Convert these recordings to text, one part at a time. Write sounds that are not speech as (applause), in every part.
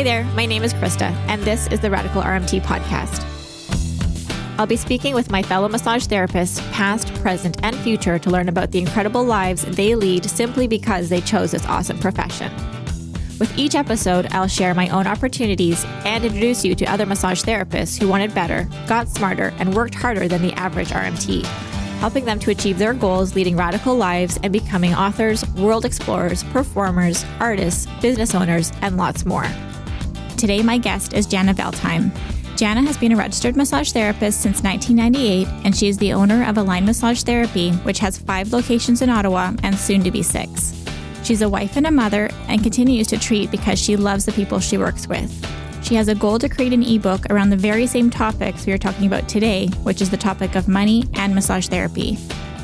Hi there, my name is Krista, and this is the Radical RMT podcast. I'll be speaking with my fellow massage therapists, past, present, and future, to learn about the incredible lives they lead simply because they chose this awesome profession. With each episode, I'll share my own opportunities and introduce you to other massage therapists who wanted better, got smarter, and worked harder than the average RMT, helping them to achieve their goals, leading radical lives, and becoming authors, world explorers, performers, artists, business owners, and lots more. Today, my guest is Jana Veltheim. Jana has been a registered massage therapist since 1998, and she is the owner of Align Massage Therapy, which has five locations in Ottawa and soon to be six. She's a wife and a mother and continues to treat because she loves the people she works with. She has a goal to create an ebook around the very same topics we are talking about today, which is the topic of money and massage therapy.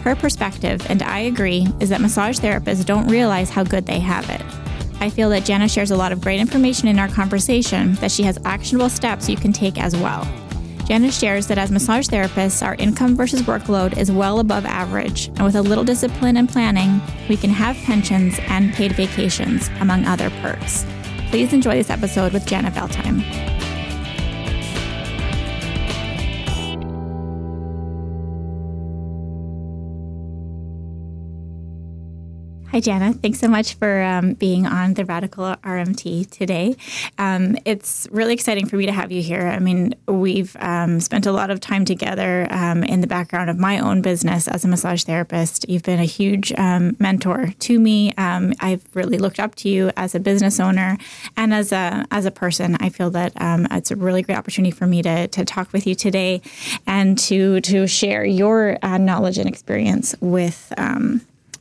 Her perspective, and I agree, is that massage therapists don't realize how good they have it. I feel that Jana shares a lot of great information in our conversation that she has actionable steps you can take as well. Jana shares that as massage therapists, our income versus workload is well above average, and with a little discipline and planning, we can have pensions and paid vacations, among other perks. Please enjoy this episode with Jana Veltheim. Hi, Jana. Thanks so much for um, being on the Radical RMT today. Um, it's really exciting for me to have you here. I mean, we've um, spent a lot of time together um, in the background of my own business as a massage therapist. You've been a huge um, mentor to me. Um, I've really looked up to you as a business owner and as a as a person. I feel that it's a really great opportunity for me to to talk with you today and to to share your uh, knowledge and experience with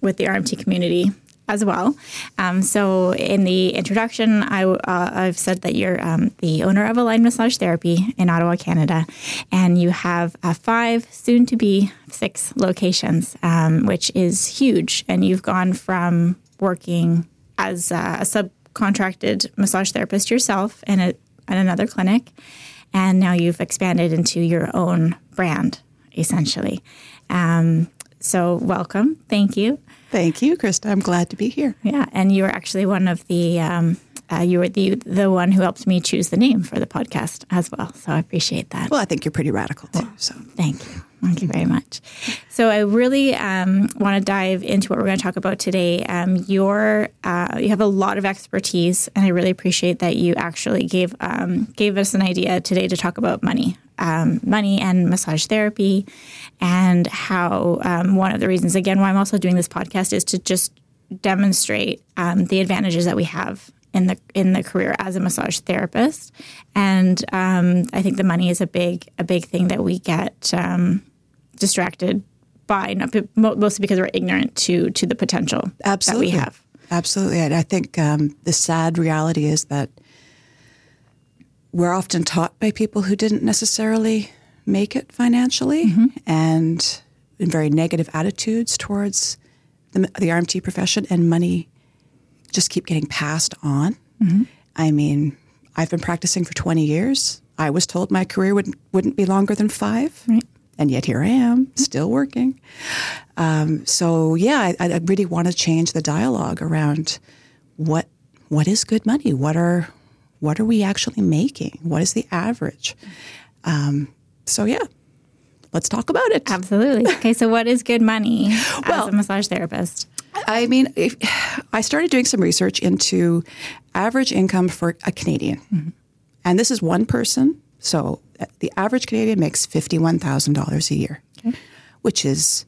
with the RMT community as well. Um, so, in the introduction, I, have uh, said that you're um, the owner of Align Massage Therapy in Ottawa, Canada, and you have uh, five, soon to be six locations, um, which is huge. And you've gone from working as a subcontracted massage therapist yourself in, a, in another clinic, and now you've expanded into your own brand, essentially. Um, so, welcome. Thank you. Thank you, Krista. I'm glad to be here. Yeah, and you were actually one of the um, uh, you were the the one who helped me choose the name for the podcast as well. So I appreciate that. Well, I think you're pretty radical too. Well, so thank you. Thank you very much. So I really um, want to dive into what we're going to talk about today. Um, your uh, you have a lot of expertise, and I really appreciate that you actually gave um, gave us an idea today to talk about money um, money and massage therapy, and how um, one of the reasons, again, why I'm also doing this podcast is to just demonstrate um, the advantages that we have in the in the career as a massage therapist, and um, I think the money is a big a big thing that we get um, distracted by, not, mostly because we're ignorant to to the potential Absolutely. that we have. Absolutely, and I think um, the sad reality is that we're often taught by people who didn't necessarily make it financially mm-hmm. and in very negative attitudes towards the, the, RMT profession and money just keep getting passed on. Mm-hmm. I mean, I've been practicing for 20 years. I was told my career would, wouldn't be longer than five. Right. And yet here I am, still working. Um, so yeah, I, I really want to change the dialogue around what what is good money. What are what are we actually making? What is the average? Um, so, yeah, let's talk about it. Absolutely. Okay, so what is good money (laughs) well, as a massage therapist? I mean, if, I started doing some research into average income for a Canadian. Mm-hmm. And this is one person. So uh, the average Canadian makes $51,000 a year, okay. which is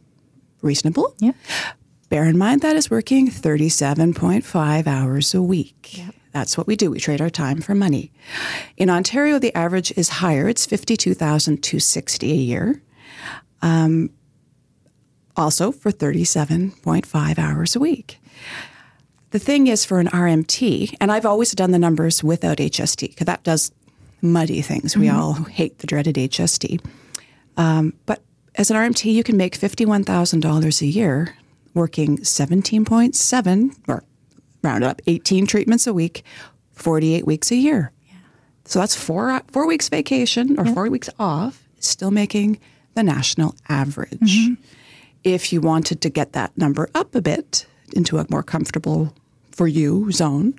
reasonable. Yeah. Bear in mind that is working 37.5 hours a week. Yep. That's what we do. We trade our time for money. In Ontario, the average is higher. It's 52,260 a year. Um, also for 37.5 hours a week. The thing is for an RMT, and I've always done the numbers without HST because that does muddy things. Mm-hmm. We all hate the dreaded HST. Um, but as an RMT, you can make $51,000 a year working 17.7 or round it up 18 treatments a week, 48 weeks a year. Yeah. So that's four four weeks vacation or yeah. four weeks off, still making the national average. Mm-hmm. If you wanted to get that number up a bit into a more comfortable for you zone,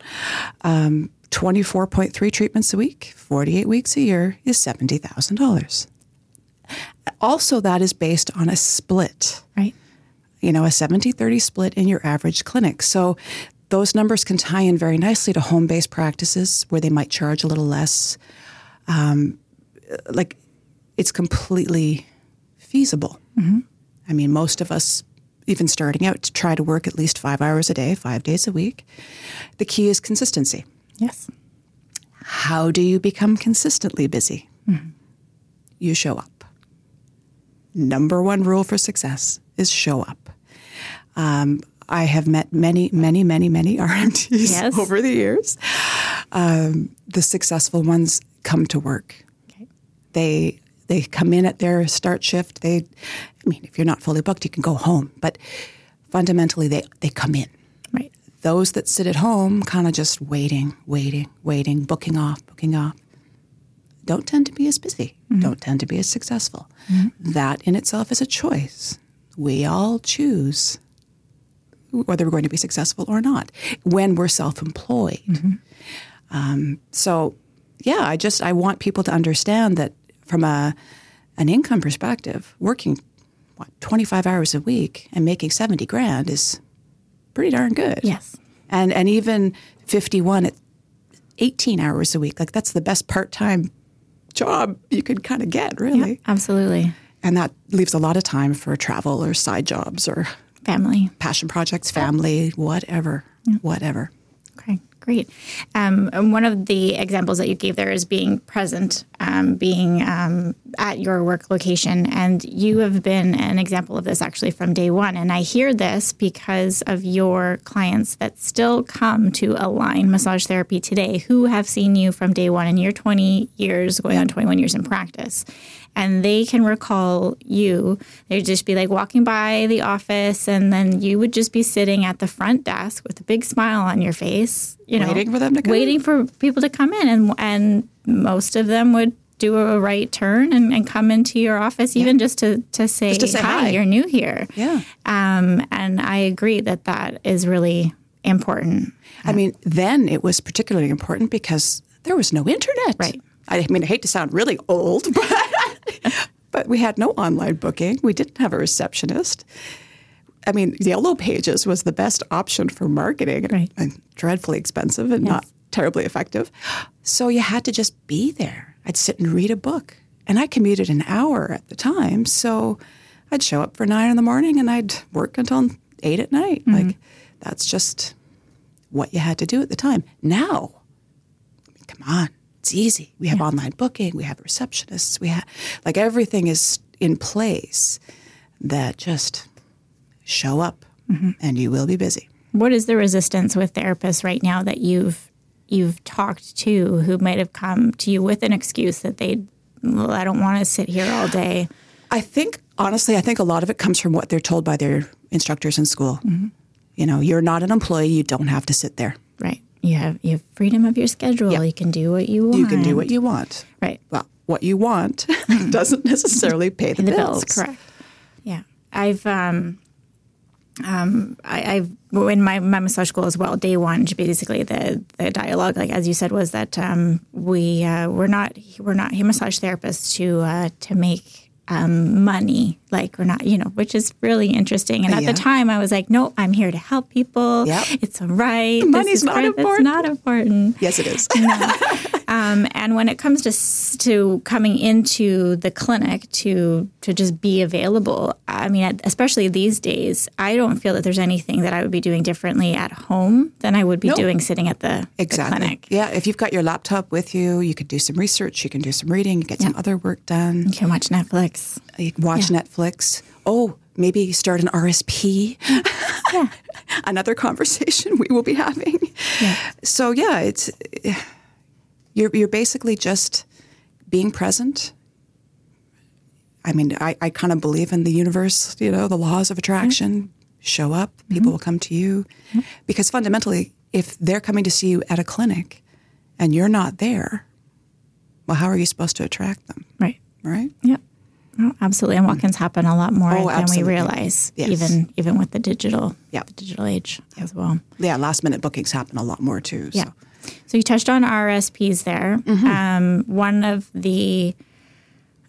um, 24.3 treatments a week, 48 weeks a year is $70,000. Also, that is based on a split. Right. You know, a 70 30 split in your average clinic. So those numbers can tie in very nicely to home based practices where they might charge a little less. Um, like, it's completely feasible. Mm-hmm. I mean, most of us, even starting out, to try to work at least five hours a day, five days a week. The key is consistency. Yes. How do you become consistently busy? Mm-hmm. You show up. Number one rule for success is show up. Um, I have met many, many, many, many (laughs) RMTs yes. over the years. Um, the successful ones come to work. Okay. They they come in at their start shift. They, I mean, if you're not fully booked, you can go home. But fundamentally, they they come in. Right. Those that sit at home, kind of just waiting, waiting, waiting, booking off, booking off, don't tend to be as busy. Mm-hmm. Don't tend to be as successful. Mm-hmm. That in itself is a choice. We all choose whether we're going to be successful or not when we're self-employed. Mm-hmm. Um, so, yeah, I just I want people to understand that from a an income perspective, working what 25 hours a week and making 70 grand is pretty darn good. Yes. And and even 51 at 18 hours a week, like that's the best part-time job you could kind of get, really. Yeah, absolutely. And that leaves a lot of time for travel or side jobs or family, passion projects, family, whatever, yeah. whatever. Okay, great. Um, one of the examples that you gave there is being present, um, being um, at your work location. And you have been an example of this actually from day one. And I hear this because of your clients that still come to Align Massage Therapy today who have seen you from day one in your 20 years, going on 21 years in practice and they can recall you. They'd just be like walking by the office, and then you would just be sitting at the front desk with a big smile on your face, you know, waiting for them to come waiting in. for people to come in, and and most of them would do a right turn and, and come into your office even yeah. just to, to say, just to say hi, hi, you're new here. Yeah. Um, and I agree that that is really important. I mean, then it was particularly important because there was no internet. Right. I mean, I hate to sound really old, (laughs) but (laughs) but we had no online booking. We didn't have a receptionist. I mean, Yellow Pages was the best option for marketing right. and dreadfully expensive and yes. not terribly effective. So you had to just be there. I'd sit and read a book. And I commuted an hour at the time. So I'd show up for nine in the morning and I'd work until eight at night. Mm-hmm. Like, that's just what you had to do at the time. Now, come on. It's easy. We have yeah. online booking, we have receptionists, we have like everything is in place that just show up mm-hmm. and you will be busy. What is the resistance with therapists right now that you've you've talked to who might have come to you with an excuse that they well, I don't want to sit here all day? I think honestly, I think a lot of it comes from what they're told by their instructors in school. Mm-hmm. You know, you're not an employee, you don't have to sit there. You have you have freedom of your schedule. You can do what you want. You can do what you want. Right. Well, what you want (laughs) (laughs) doesn't necessarily pay the, the bills. bills. Correct. Yeah, I've um, um, I, I've in my, my massage school as well. Day one, basically the the dialogue, like as you said, was that um, we uh, we're not we're not massage therapists to uh, to make um, money, like we're not, you know, which is really interesting. And at yeah. the time, I was like, no, I'm here to help people. Yep. It's all right. Money's not important. It's not important. Yes, it is. no. (laughs) um, and when it comes to to coming into the clinic to to just be available, I mean, especially these days, I don't feel that there's anything that I would be doing differently at home than I would be doing sitting at the, exactly. the clinic. Yeah, if you've got your laptop with you, you could do some research, you can do some reading, get some other work done. You can watch Netflix. You watch yeah. Netflix. Oh, maybe start an RSP. (gasps) yeah. (laughs) Another conversation we will be having. Yeah. So yeah, it's you're you're basically just being present. I mean, I, I kind of believe in the universe, you know, the laws of attraction. Mm-hmm. Show up, people mm-hmm. will come to you. Mm-hmm. Because fundamentally, if they're coming to see you at a clinic and you're not there, well, how are you supposed to attract them? Right. Right? Yep. Oh, absolutely, and walk-ins happen a lot more oh, than we realize, yes. even even with the digital, yep. the digital age as well. Yeah, last minute bookings happen a lot more too. Yeah. So you touched on RSPs there. Mm-hmm. Um, one of the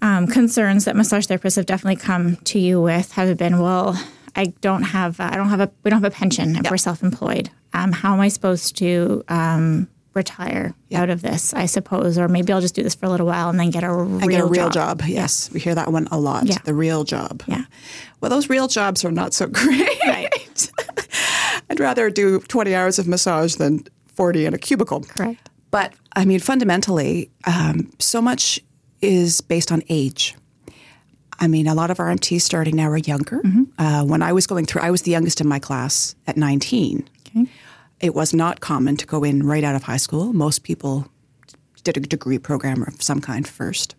um, concerns that massage therapists have definitely come to you with have been, well, I don't have, uh, I don't have a, we don't have a pension if we're self-employed. Um, how am I supposed to um, retire out of this? I suppose, or maybe I'll just do this for a little while and then get a real, get a real job. job. Yes, we hear that one a lot. Yeah. The real job. Yeah. Well, those real jobs are not so (laughs) great. Right. (laughs) I'd rather do 20 hours of massage than 40 in a cubicle. Correct. But I mean, fundamentally, um, so much is based on age. I mean, a lot of RMTs starting now are younger. Uh, when I was going through, I was the youngest in my class at 19. Okay. It was not common to go in right out of high school. Most people did a degree program of some kind first.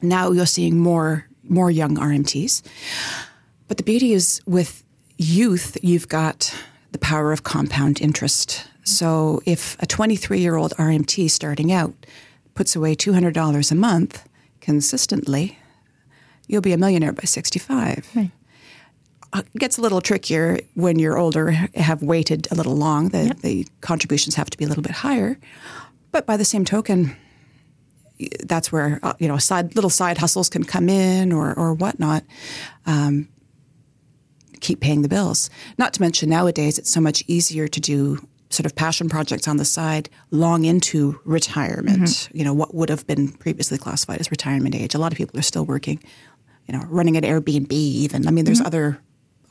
Now you're seeing more more young RMTs. But the beauty is with youth, you've got the power of compound interest. So if a 23 year old RMT starting out puts away $200 a month consistently, you'll be a millionaire by 65. Right. Uh, It gets a little trickier when you're older, have waited a little long. The, the contributions have to be a little bit higher. But by the same token, that's where uh, you know side little side hustles can come in or or whatnot. Um, keep paying the bills. Not to mention nowadays it's so much easier to do sort of passion projects on the side long into retirement. You know what would have been previously classified as retirement age. A lot of people are still working. You know, running an Airbnb even. I mean, there's other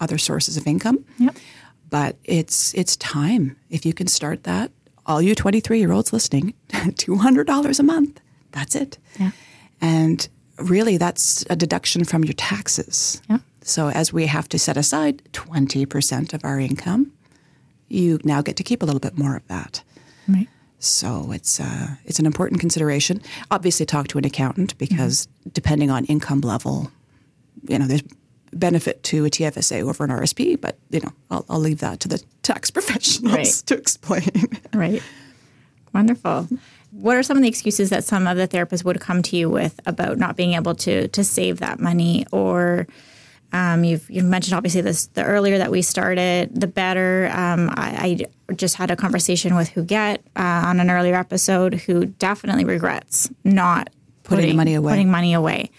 other sources of income. Yep. But it's it's time if you can start that. All you 23 year olds listening, (laughs) $200 a month. That's it. Yeah. And really, that's a deduction from your taxes. Yeah. So as we have to set aside 20% of our income, you now get to keep a little bit more of that. Right. So it's uh, it's an important consideration. Obviously, talk to an accountant because depending on income level, you know, there's benefit to a TFSA over an RSP. But you know, I'll, I'll leave that to the tax (laughs) professionals Right. to explain. Right. Wonderful. What are some of the excuses that some of the therapists would come to you with about not being able to to save that money? Or um, you've you've mentioned obviously this the earlier that we started, the better. Um, I, I just had a conversation with Huguette uh, on an earlier episode who definitely regrets not Putting the money away. Putting money away.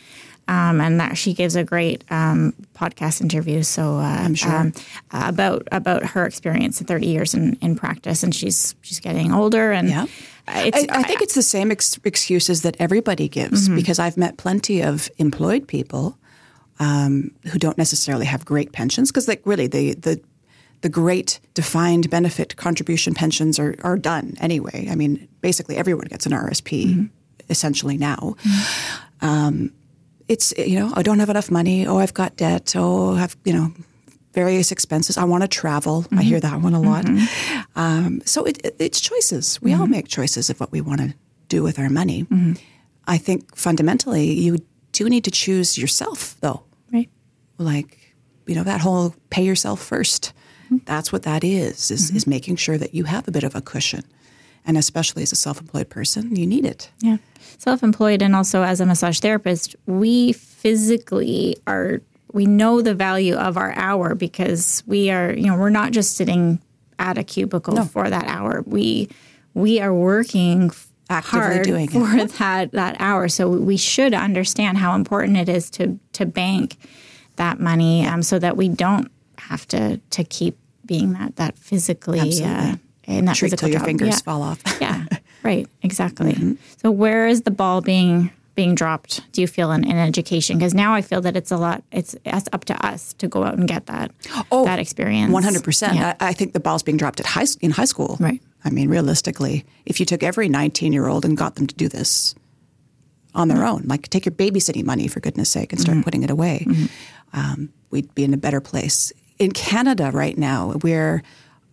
Um, and that she gives a great um, podcast interview. So uh, I'm sure. about about her experience in 30 years in, in practice, and she's she's getting older, and Yeah. it's, I, I think it's the same ex- excuses that everybody gives because I've met plenty of employed people um, who don't necessarily have great pensions because, like, really, the the the great defined benefit contribution pensions are are done anyway. I mean, basically, everyone gets an RSP essentially now. Um, it's you know, I don't have enough money. Oh, I've got debt. Oh, I have you know. Various expenses. I want to travel. I mm-hmm. hear that one a lot. Mm-hmm. Um, so it, it, it's choices. We all mm-hmm. make choices of what we want to do with our money. I think fundamentally, you do need to choose yourself, though. right. Like, you know, that whole pay yourself 1st That's what that is, is, is making sure that you have a bit of a cushion. And especially as a self employed person, you need it. Yeah. Self employed and also as a massage therapist, we physically are, we know the value of our hour because we are, you know, we're not just sitting at a cubicle for that hour. We, we are working Actively hard doing it. for (laughs) that, that hour. So we should understand how important it is to, to bank that money um, so that we don't have to, to keep being that, that physically, uh. In that Treat physical till your job. fingers Yeah. fall off. Yeah, (laughs) right, exactly. So where is the ball being being dropped? Do you feel in, in education? Because now I feel that it's a lot. It's it's up to us to go out and get that that experience. One hundred percent. I I think the ball's being dropped at high in high school. Right. I mean, realistically, if you took every nineteen-year-old and got them to do this on their own, like take your babysitting money for goodness sake and start Mm-hmm. putting it away, um, we'd be in a better place. In Canada right now, we're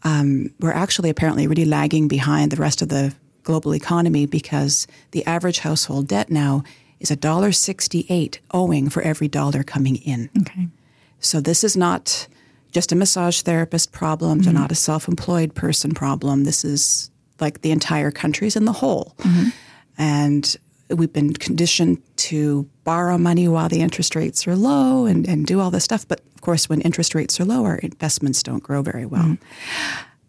um, we're actually apparently really lagging behind the rest of the global economy because the average household debt now is a dollar sixty-eight owing for every dollar coming in. Okay. So this is not just a massage therapist problem, or not a self-employed person problem. This is like the entire country's in the hole. And we've been conditioned to borrow money while the interest rates are low and, and do all this stuff. But of course, when interest rates are lower, investments don't grow very well. Mm-hmm.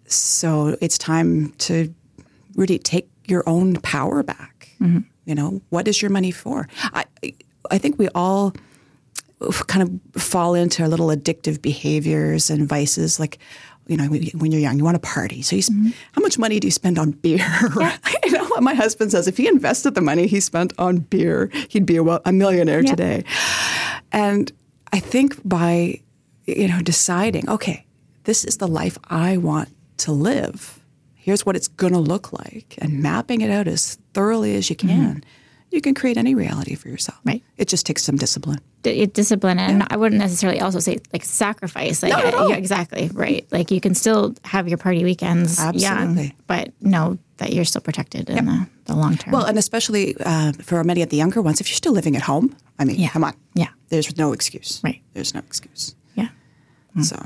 So it's time to really take your own power back. Mm-hmm. You know, what is your money for? I, I think we all kind of fall into little addictive behaviors and vices like you know when you're young you want to party so you sp- mm-hmm. how much money do you spend on beer (laughs) (laughs) you know what my husband says if he invested the money he spent on beer he'd be a, well, a millionaire Yeah. today and i think by you know deciding okay this is the life i want to live. Here's what it's going to look like. And mapping it out as thoroughly as you mm-hmm. can you can create any reality for yourself Right. it just takes some discipline D- discipline and I wouldn't necessarily also say like sacrifice like Not at all. yeah, exactly right like you can still have your party weekends young Absolutely. but know that you're still protected in the, the long term Well, and especially uh, for many of the younger ones, if you're still living at home, I mean, Yeah. come on. Yeah. There's no excuse. Right. There's no excuse. yeah So,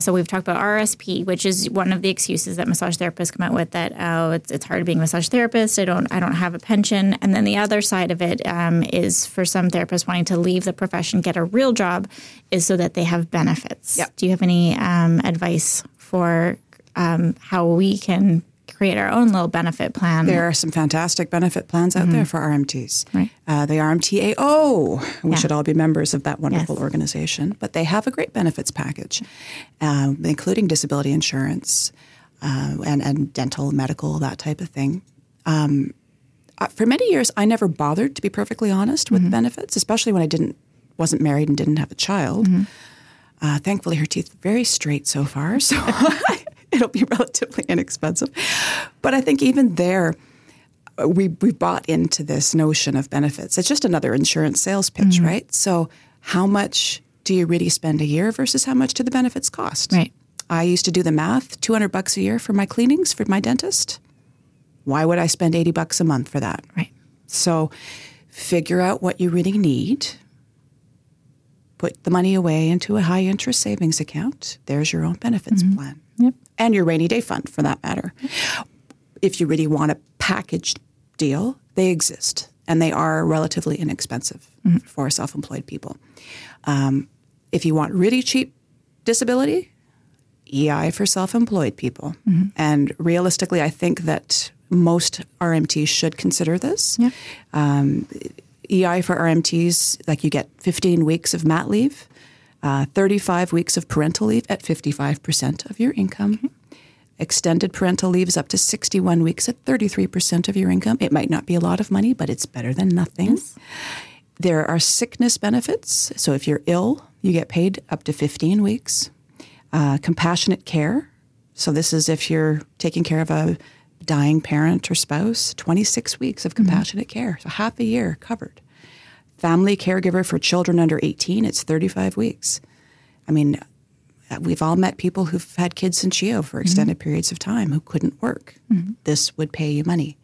So we've talked about RSP, which is one of the excuses that massage therapists come out with that oh it's, it's hard being a massage therapist. I don't I don't have a pension. And then the other side of it um, is for some therapists wanting to leave the profession, get a real job, is so that they have benefits. Yep. Do you have any um, advice for um, how we can create our own little benefit plan? there are some fantastic benefit plans out there for RMTs. Mm-hmm. Right. Uh, the RMTAO, we Yeah. should all be members of that wonderful Yes. organization, but they have a great benefits package, um, including disability insurance uh, and, and dental, medical, that type of thing. Um, uh, for many years, I never bothered, to be perfectly honest, with benefits, especially when I didn't wasn't married and didn't have a child. Uh, thankfully, her teeth are very straight so far, so (laughs) (laughs) it'll be relatively inexpensive. But I think even there, we we bought into this notion of benefits. It's just another insurance sales pitch, mm-hmm. right? So, how much do you really spend a year versus how much do the benefits cost? Right. I used to do the math: two hundred bucks a year for my cleanings for my dentist. Why would I spend eighty bucks a month for that? Right. So figure out what you really need. Put the money away into a high interest savings account. There's your own benefits mm-hmm. plan. Yep. And your rainy day fund for that matter. If you really want a packaged deal, they exist and they are relatively inexpensive for self employed people. Um, if you want really cheap disability, EI for self employed people. And realistically, I think that most RMTs should consider this. Yeah. Um, EI for RMTs, like you get 15 weeks of mat leave, uh, 35 weeks of parental leave at 55% of your income. Extended parental leave is up to 61 weeks at 33% of your income. It might not be a lot of money, but it's better than nothing. There are sickness benefits. So if you're ill, you get paid up to 15 weeks. Uh, compassionate care. So this is if you're taking care of a dying parent or spouse, 26 weeks of compassionate care. So half a year covered. Family caregiver for children under 18, it's 35 weeks. I mean, we've all met people who've had kids in CHEO for mm-hmm. extended periods of time who couldn't work. Mm-hmm. This would pay you money.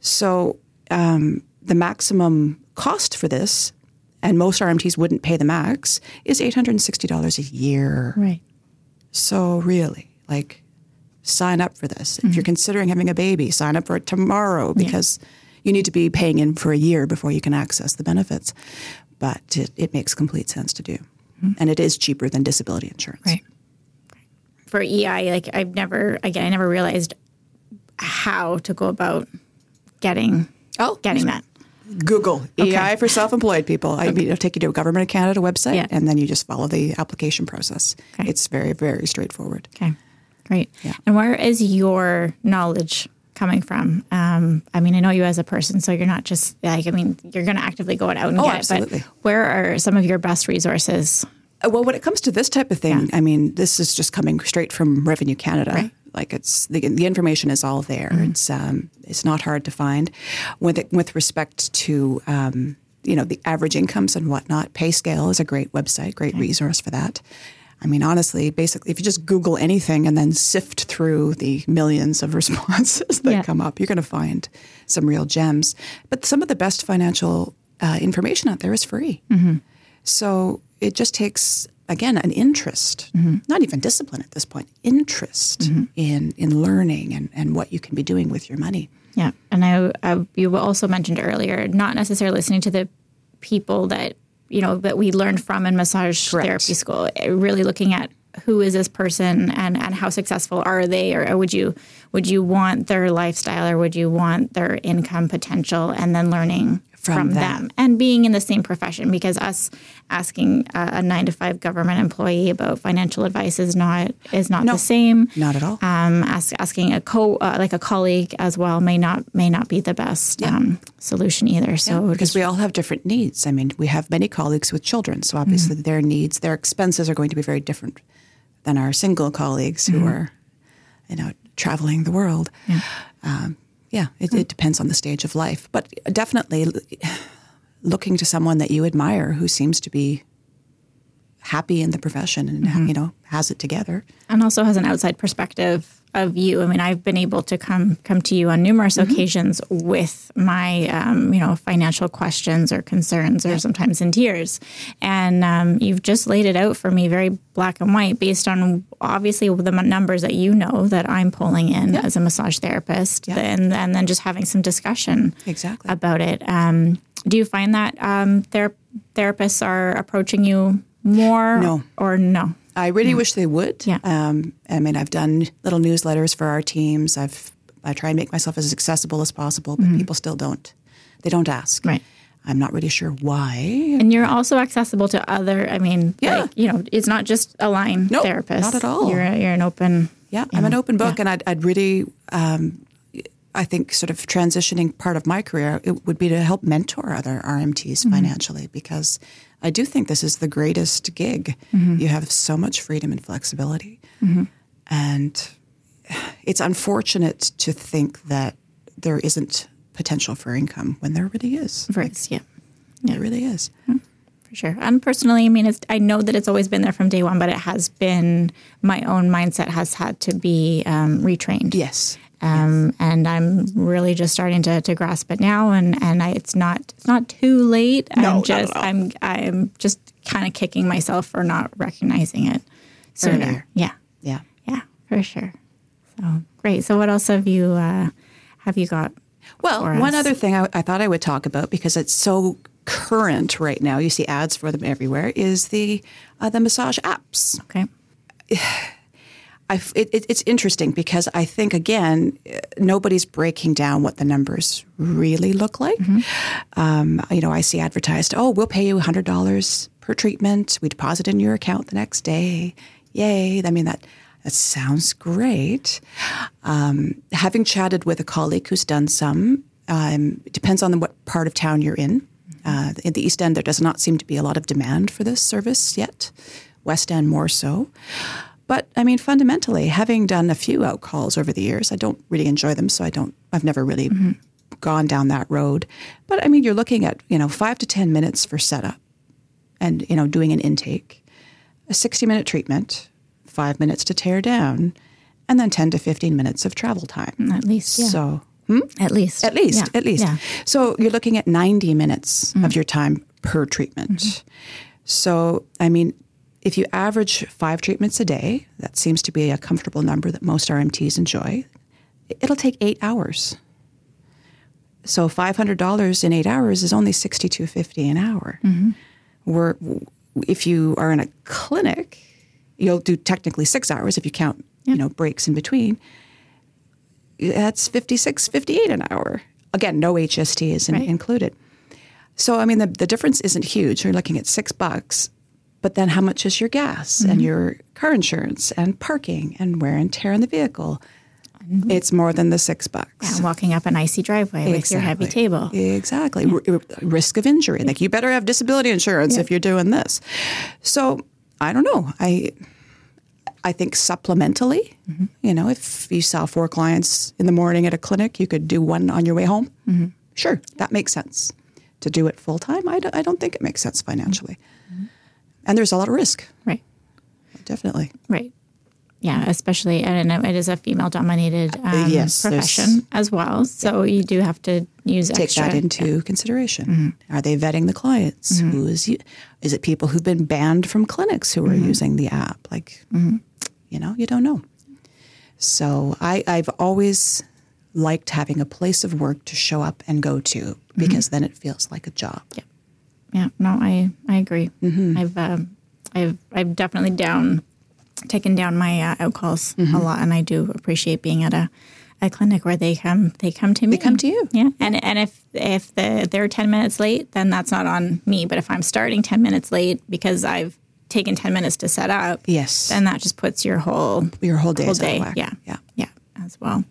So um, the maximum cost for this, and most RMTs wouldn't pay the max, is $860 a year. Right. So really, like, sign up for this. If you're mm-hmm. considering having a baby, sign up for it tomorrow because you need to be paying in for a year before you can access the benefits. But it, it makes complete sense to do. Mm-hmm. And it is cheaper than disability insurance. Right. For EI, like I've never again, I never realized how to go about getting Oh, getting that. Google EI for self-employed people. I mean, it'll take you to a Government of Canada website, Yeah. and then you just follow the application process. Okay. It's very, very straightforward. Okay, great. Yeah. And where is your knowledge coming from? Um, I mean, I know you as a person, so you're not just like I mean, you're going to actively go out and Oh, get absolutely. it. But where are some of your best resources? Uh, Well, when it comes to this type of thing, I mean, this is just coming straight from Revenue Canada. Right. Like it's the, the information is all there. It's um, it's not hard to find. With it, with respect to um, you know the average incomes and whatnot, PayScale is a great website, great resource for that. I mean, honestly, basically, if you just Google anything and then sift through the millions of (laughs) responses that Yeah. come up, you're going to find some real gems. But some of the best financial uh, information out there is free. Mm-hmm. So it just takes again an interest, mm-hmm. not even discipline at this point, interest mm-hmm. in in learning and, and what you can be doing with your money. Yeah, and I, I you also mentioned earlier, not necessarily listening to the people that you know that we learned from in massage Correct. therapy school. eh, Really looking at who is this person and, and how successful are they or, or would you would you want their lifestyle or would you want their income potential and then learning From from, that. them and being in the same profession because us asking a, a nine to five government employee about financial advice is not is not No. the same Not at all. um, ask, asking a co uh, like a colleague as well may not may not be the best um, solution either. So because just we all have different needs. I mean, we have many colleagues with children, so obviously Mm-hmm. their needs, their expenses are going to be very different than our single colleagues Mm-hmm. who are, you know, traveling the world. Um, yeah, it, it depends on the stage of life, but definitely looking to someone that you admire who seems to be happy in the profession and Mm-hmm. you know has it together. and also has an outside perspective of you. I mean, I've been able to come come to you on numerous occasions with my um, you know financial questions or concerns, or sometimes in tears, and um, you've just laid it out for me very black and white based on obviously the numbers that you know that I'm pulling in as a massage therapist, and and then just having some discussion Exactly. about it. Um, do you find that um, ther- therapists are approaching you more No. or no? I really wish they would. Mm. Yeah. Um, I mean, I've done little newsletters for our teams. I've I try and make myself as accessible as possible, but people still don't. They don't ask. Mm-hmm. Right. I'm not really sure why. And you're also accessible to other. I mean, Yeah. like, you know, it's not just Align Nope, therapist. not at all. You're you're an open. Yeah, I'm an open book, and I'd, I'd really, um, I think, sort of transitioning part of my career it would be to help mentor other RMTs Mm-hmm. financially because I do think this is the greatest gig. Mm-hmm. You have so much freedom and flexibility, and it's unfortunate to think that there isn't potential for income when there really is. Verse, yeah, There really is. for sure. And personally, I mean, it's, I know that it's always been there from day one, but it has been my own mindset has had to be um, retrained. Yes. Um, and I'm really just starting to, to grasp it now, and and I, it's not it's not too late. No, I'm just. I'm I'm just kind of kicking myself for not recognizing it sooner. Earlier. Yeah, Yeah. yeah, for sure. So great. So what else have you uh, have you got? Well, one us? other thing I, I thought I would talk about because it's so current right now. You see ads for them everywhere. Is the uh, the massage apps? Okay. (sighs) (sighs) It, it, it's interesting because I think again nobody's breaking down what the numbers really look like. Um, you know, I see advertised, "Oh, we'll pay you hundred dollars per treatment. We deposit in your account the next day." Yay! I mean that that sounds great. Um, having chatted with a colleague who's done some, um, it depends on what part of town you're in. Uh, in the East End, there does not seem to be a lot of demand for this service yet. West End more so. But I mean, fundamentally, having done a few out calls over the years, I don't really enjoy them, so I don't. I've never really mm-hmm. gone down that road. But I mean, you're looking at you know five to ten minutes for setup, and you know doing an intake, a sixty minute treatment, five minutes to tear down, and then ten to fifteen minutes of travel time. Mm, at least, yeah. So hmm? at least, at least, Yeah. at least. Yeah. So you're looking at 90 minutes of mm-hmm. your time per treatment. Mm-hmm. So, I mean, if you average five treatments a day, that seems to be a comfortable number that most RMTs enjoy. It'll take eight hours. So $500 in eight hours is only $62.50 an hour. Mm-hmm. Where if you are in a clinic, you'll do technically six hours if you count, you know, breaks in between that's 56 58 an hour again no hst is in, Right. included so i mean the, the difference isn't huge you're looking at six bucks but then how much is your gas and your car insurance and parking and wear and tear on the vehicle it's more than the six bucks Yeah, walking up an icy driveway with your heavy table. Exactly. R- r- risk of injury. Like you better have disability insurance if you're doing this. So I don't know. I I think supplementally, Mm-hmm. you know, if you saw four clients in the morning at a clinic, you could do one on your way home. Mm-hmm. Sure, that makes sense. To do it full time, I, don't- I don't think it makes sense financially. Mm-hmm. And there's a lot of risk, Right. definitely. Right. Yeah, especially, and it is a female dominated um, Uh, yes, profession as well. So you do have to use take extra. that into consideration. Mm-hmm. Are they vetting the clients? Who is is it people who've been banned from clinics who are Mm-hmm. using the app? Like, you know, you don't know. So I, I've always liked having a place of work to show up and go to because then it feels like a job. Yeah. Yeah. No, I I agree. Mm-hmm. I've um, I've I've definitely down taken down my uh, out calls a lot, and I do appreciate being at a, a clinic where they come they come to me. They come to you. Yeah, and and if if the, they're ten minutes late, then that's not on me. But if I'm starting ten minutes late because I've taken ten minutes to set up, Yes. then that just puts your whole Your whole day whole is out of day. Yeah, Yeah. yeah, as well.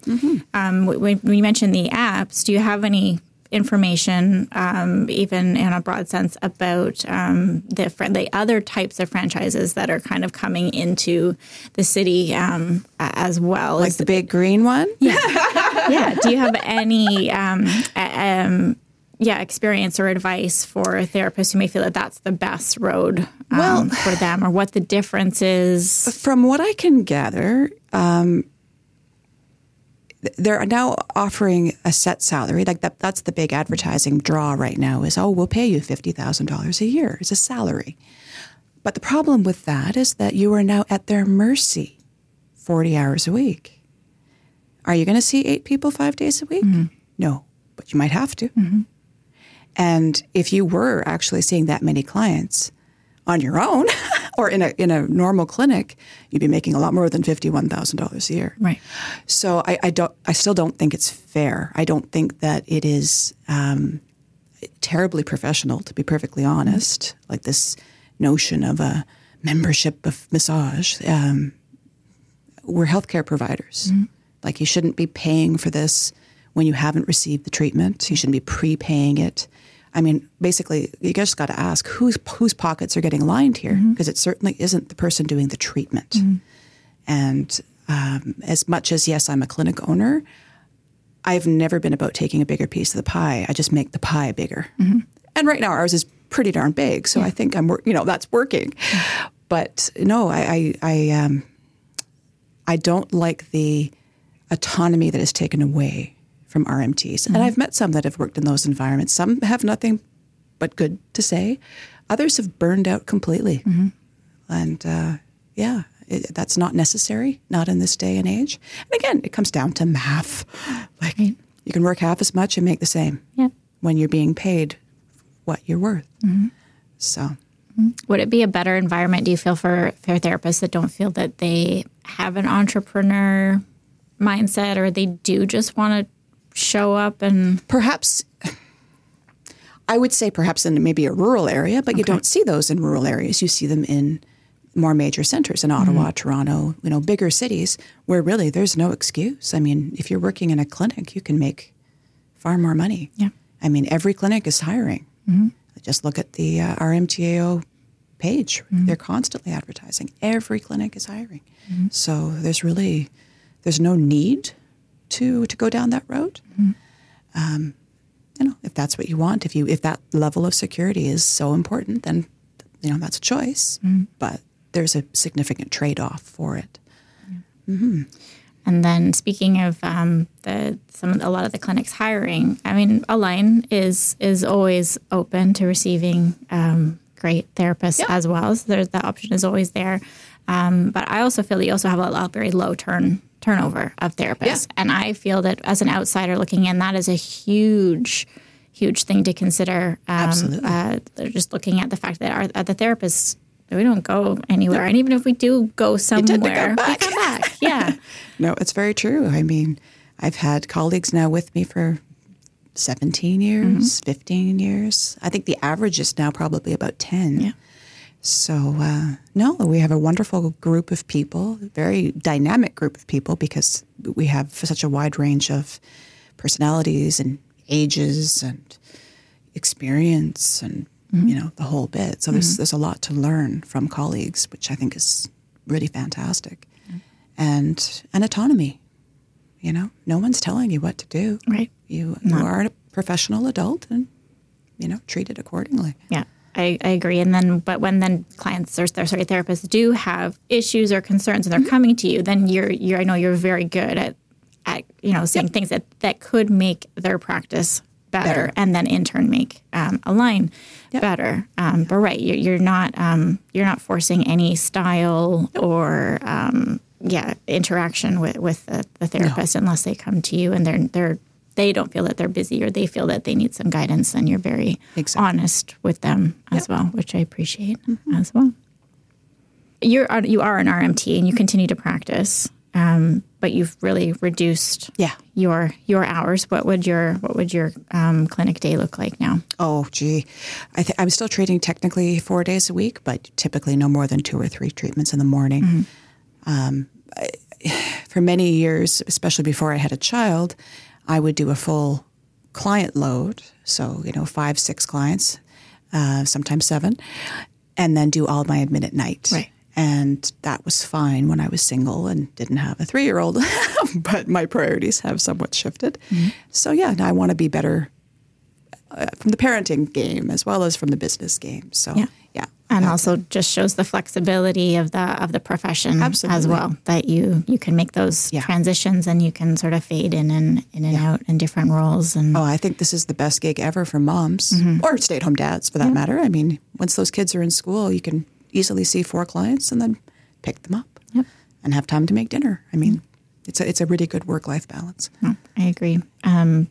Um, when, when you mentioned the apps, do you have any information, um, even in a broad sense, about um, the fr- the other types of franchises that are kind of coming into the city um, as well? Like the big green one? yeah. (laughs) yeah. Do you have any, um, um, yeah, experience or advice for therapists who may feel that that's the best road um, Well- for them, or what the difference is? From what I can gather, um, they're now offering a set salary. Like that, that's the big advertising draw right now is, oh, we'll pay you $50,000 a year as a salary. But the problem with that is that you are now at their mercy 40 hours a week. Are you going to see eight people five days a week? Mm-hmm. No, but you might have to. Mm-hmm. And if you were actually seeing that many clients on your own (laughs) or in a in a normal clinic, you'd be making a lot more than fifty one thousand dollars a year. Right. So I, I don't I still don't think it's fair. I don't think that it is um, terribly professional, to be perfectly honest. Like this notion of a membership of massage. Um, we're healthcare providers. Like you shouldn't be paying for this when you haven't received the treatment. You shouldn't be prepaying it. I mean, basically, you just got to ask whose whose pockets are getting lined here because it certainly isn't the person doing the treatment. And um, as much as yes, I'm a clinic owner, I've never been about taking a bigger piece of the pie. I just make the pie bigger. And right now, ours is pretty darn big, so I think I'm, you know, that's working. But no, I, I, I, um, I don't like the autonomy that is taken away from RMTs. And mm-hmm. I've met some that have worked in those environments. Some have nothing but good to say. Others have burned out completely. Mm-hmm. And uh, yeah, it, that's not necessary, not in this day and age. And again, it comes down to math. (gasps) Like you can work half as much and make the same Yeah. when you're being paid what you're worth. Mm-hmm. So Would it be a better environment, do you feel, for, for therapists that don't feel that they have an entrepreneur mindset or they do just want to show up and perhaps I would say perhaps in maybe a rural area, but you don't see those in rural areas. You see them in more major centers in Ottawa, mm-hmm. Toronto, you know, bigger cities where really there's no excuse. I mean, if you're working in a clinic, you can make far more money. Yeah. I mean, every clinic is hiring. Mm-hmm. Just look at the uh, RMTAO page. Mm-hmm. They're constantly advertising. Every clinic is hiring. So there's really there's no need to to go down that road. Um, you know, if that's what you want, if you if that level of security is so important, then you know that's a choice. But there's a significant trade off for it. And then speaking of um, the some of a lot of the clinics hiring, I mean, Align is is always open to receiving um, great therapists as well. So there's that option is always there. Um, but I also feel that you also have a, a very low turn turnover of therapists, and I feel that as an outsider looking in, that is a huge. Huge thing to consider. Um, Absolutely. Uh, they're just looking at the fact that our uh, the therapists we don't go anywhere, and even if we do go somewhere, we back. come back. (laughs) Yeah. No, it's very true. I mean, I've had colleagues now with me for 17 years, 15 years. I think the average is now probably about 10. Yeah. So, uh, no, we have a wonderful group of people, very dynamic group of people because we have such a wide range of personalities and ages and experience and, mm-hmm. you know, the whole bit. So there's, mm-hmm. there's a lot to learn from colleagues, which I think is really fantastic. Mm-hmm. And, and autonomy. You know, no one's telling you what to do. Right. You, you are a professional adult and, you know, treat it accordingly. Yeah, I, I agree. And then, but when then clients or or, sorry therapists do have issues or concerns and they're Mm-hmm. coming to you, then you're you're I know you're very good at at you know saying things that that could make their practice better, Better. and then in turn make um, Align better. Um, But right, you're, you're not um, you're not forcing any style or um, yeah interaction with with the, the therapist unless they come to you and they're they're they don't feel that they're busy or they feel that they need some guidance. Then you're very Exactly. honest with them as well, which I appreciate as well. you're you are an RMT and you continue to practice, um, but you've really reduced Yeah. your your hours. What would your what would your um, clinic day look like now? Oh, gee. I th- I'm still treating technically four days a week, but typically no more than two or three treatments in the morning. Um, I, (sighs) for many years, especially before I had a child, I would do a full client load. So, you know, five, six clients, uh, sometimes seven, and then do all my admin at night. Right. And that was fine when I was single and didn't have a three year old, (laughs) but my priorities have somewhat shifted. So, yeah, now I want to be better uh, from the parenting game as well as from the business game. So, Yeah. Yeah. And also just shows the flexibility of the of the profession as well. That you you can make those Yeah. transitions and you can sort of fade in and in and out in different roles and Oh, I think this is the best gig ever for moms or stay at home dads for that matter. I mean, once those kids are in school, you can easily see four clients and then pick them up Yep. and have time to make dinner. I mean, it's a, it's a really good work life balance. No, I agree. Um,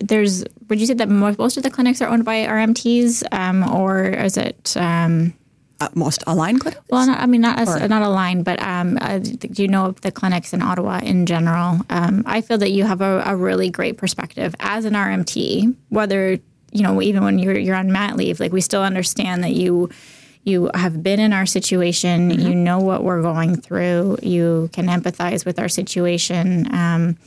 there's, would you say that most of the clinics are owned by RMTs, um, or is it? Um, most aligned clinics? well, not, I mean, not as, not Align, but um, uh, do you know of the clinics in Ottawa in general? Um, I feel that you have a, a really great perspective as an RMT, whether you know, even when you're you're on mat leave, like we still understand that you. You have been in our situation. You know what we're going through. You can empathize with our situation. Um,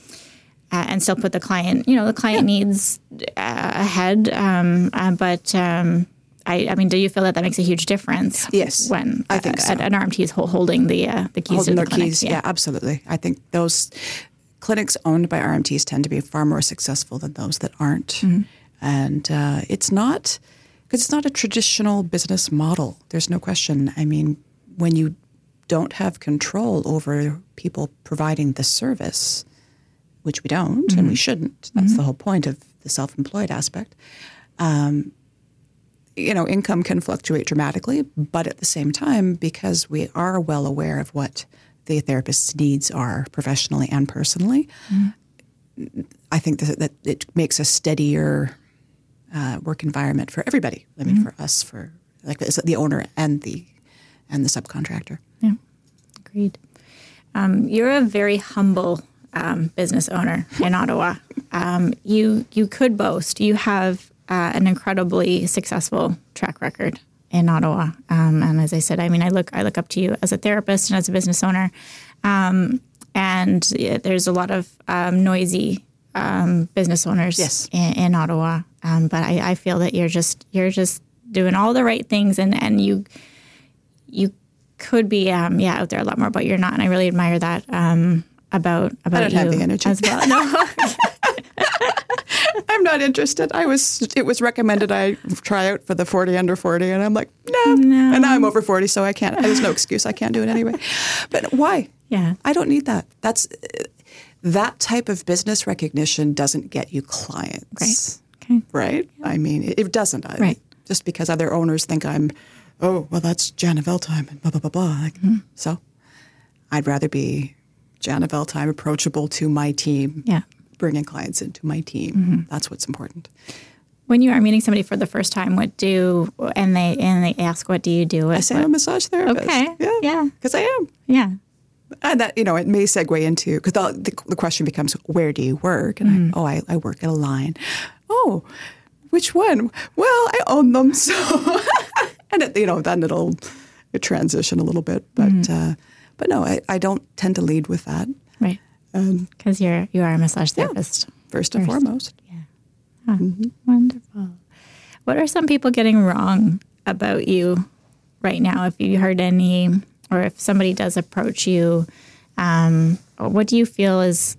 uh, and still put the client, you know, the client needs uh, ahead. Um, uh, but um, I, I mean, do you feel that that makes a huge difference? Yes, when I think uh, so. an RMT is holding the uh, the keys Holding to their the clinic. keys. Yeah. absolutely. I think those clinics owned by RMTs tend to be far more successful than those that aren't. And uh, it's not because it's not a traditional business model. There's no question. I mean, when you don't have control over people providing the service, which we don't and we shouldn't. That's the whole point of the self-employed aspect. Um, you know, income can fluctuate dramatically, but at the same time, because we are well aware of what the therapist's needs are professionally and personally, I think that, that it makes a steadier uh, work environment for everybody. I mean, for us, for like the owner and the and the subcontractor. Yeah, agreed. Um, you're a very humble um, business owner in (laughs) Ottawa. Um, you you could boast you have uh, an incredibly successful track record in Ottawa. Um, and as I said, I mean, I look I look up to you as a therapist and as a business owner. Um, and yeah, there's a lot of um, noisy um, business owners Yes. in, in Ottawa. Um, but I, I feel that you're just you're just doing all the right things, and and you you could be um, yeah out there a lot more, but you're not, and I really admire that um, about about don't you have the energy. as well. (laughs) No, (laughs) I'm not interested. I was. It was recommended I try out for the 40 under 40, and I'm like, no. And now I'm over 40, so I can't. There's no excuse. I can't do it anyway. But why? yeah, I don't need that. That's that type of business recognition doesn't get you clients. Right. Okay. Right? I mean, it, it doesn't. I- Right. Just because other owners think I'm, oh, well, that's Jana Veltheim and blah, blah, blah, blah. Like, Mm-hmm. So I'd rather be Jana Veltheim, approachable to my team, yeah. Bringing clients into my team. Mm-hmm. That's what's important. When you are meeting somebody for the first time, what do and they and they ask, what do you do? I say I'm a massage therapist. Okay. Yeah. Yeah. Because I am. yeah, And that, you know, it may segue into, because the, the, the question becomes, where do you work? And I, oh, I, I work at Align. Oh, which one? Well, I own them. (laughs) So, and it, you know, then it'll it transition a little bit. But, uh, but no, I, I don't tend to lead with that. right. Um, because you're you are a massage therapist. first and foremost, Yeah. Ah, mm-hmm. Wonderful. What are some people getting wrong about you right now? If you heard any, or if somebody does approach you, um, what do you feel is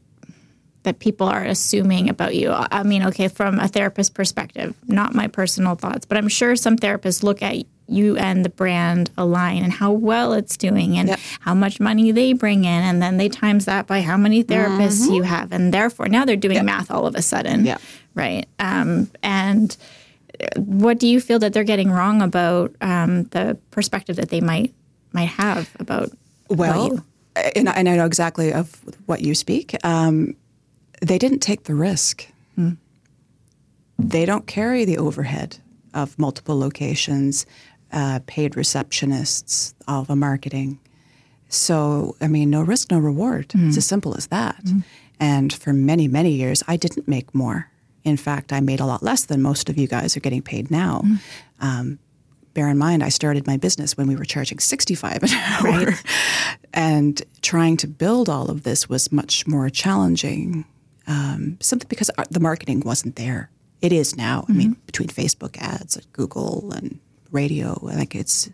that people are assuming about you? I mean, okay, from a therapist perspective, not my personal thoughts, but I'm sure some therapists look at you and the brand Align and how well it's doing and Yep. how much money they bring in and then they times that by how many therapists you have and therefore now they're doing math all of a sudden Yep. right um, and what do you feel that they're getting wrong about um, the perspective that they might might have about well, you? and, I- and I know exactly of what you speak. Um, they didn't take the risk. They don't carry the overhead of multiple locations. uh, paid receptionists, all the marketing. So, I mean, no risk, no reward. It's as simple as that. And for many, many years, I didn't make more. In fact, I made a lot less than most of you guys are getting paid now. Um, bear in mind, I started my business when we were charging 65 an hour. (laughs) And trying to build all of this was much more challenging, um, simply because the marketing wasn't there. It is now. I mean, between Facebook ads, Google, and radio, like it's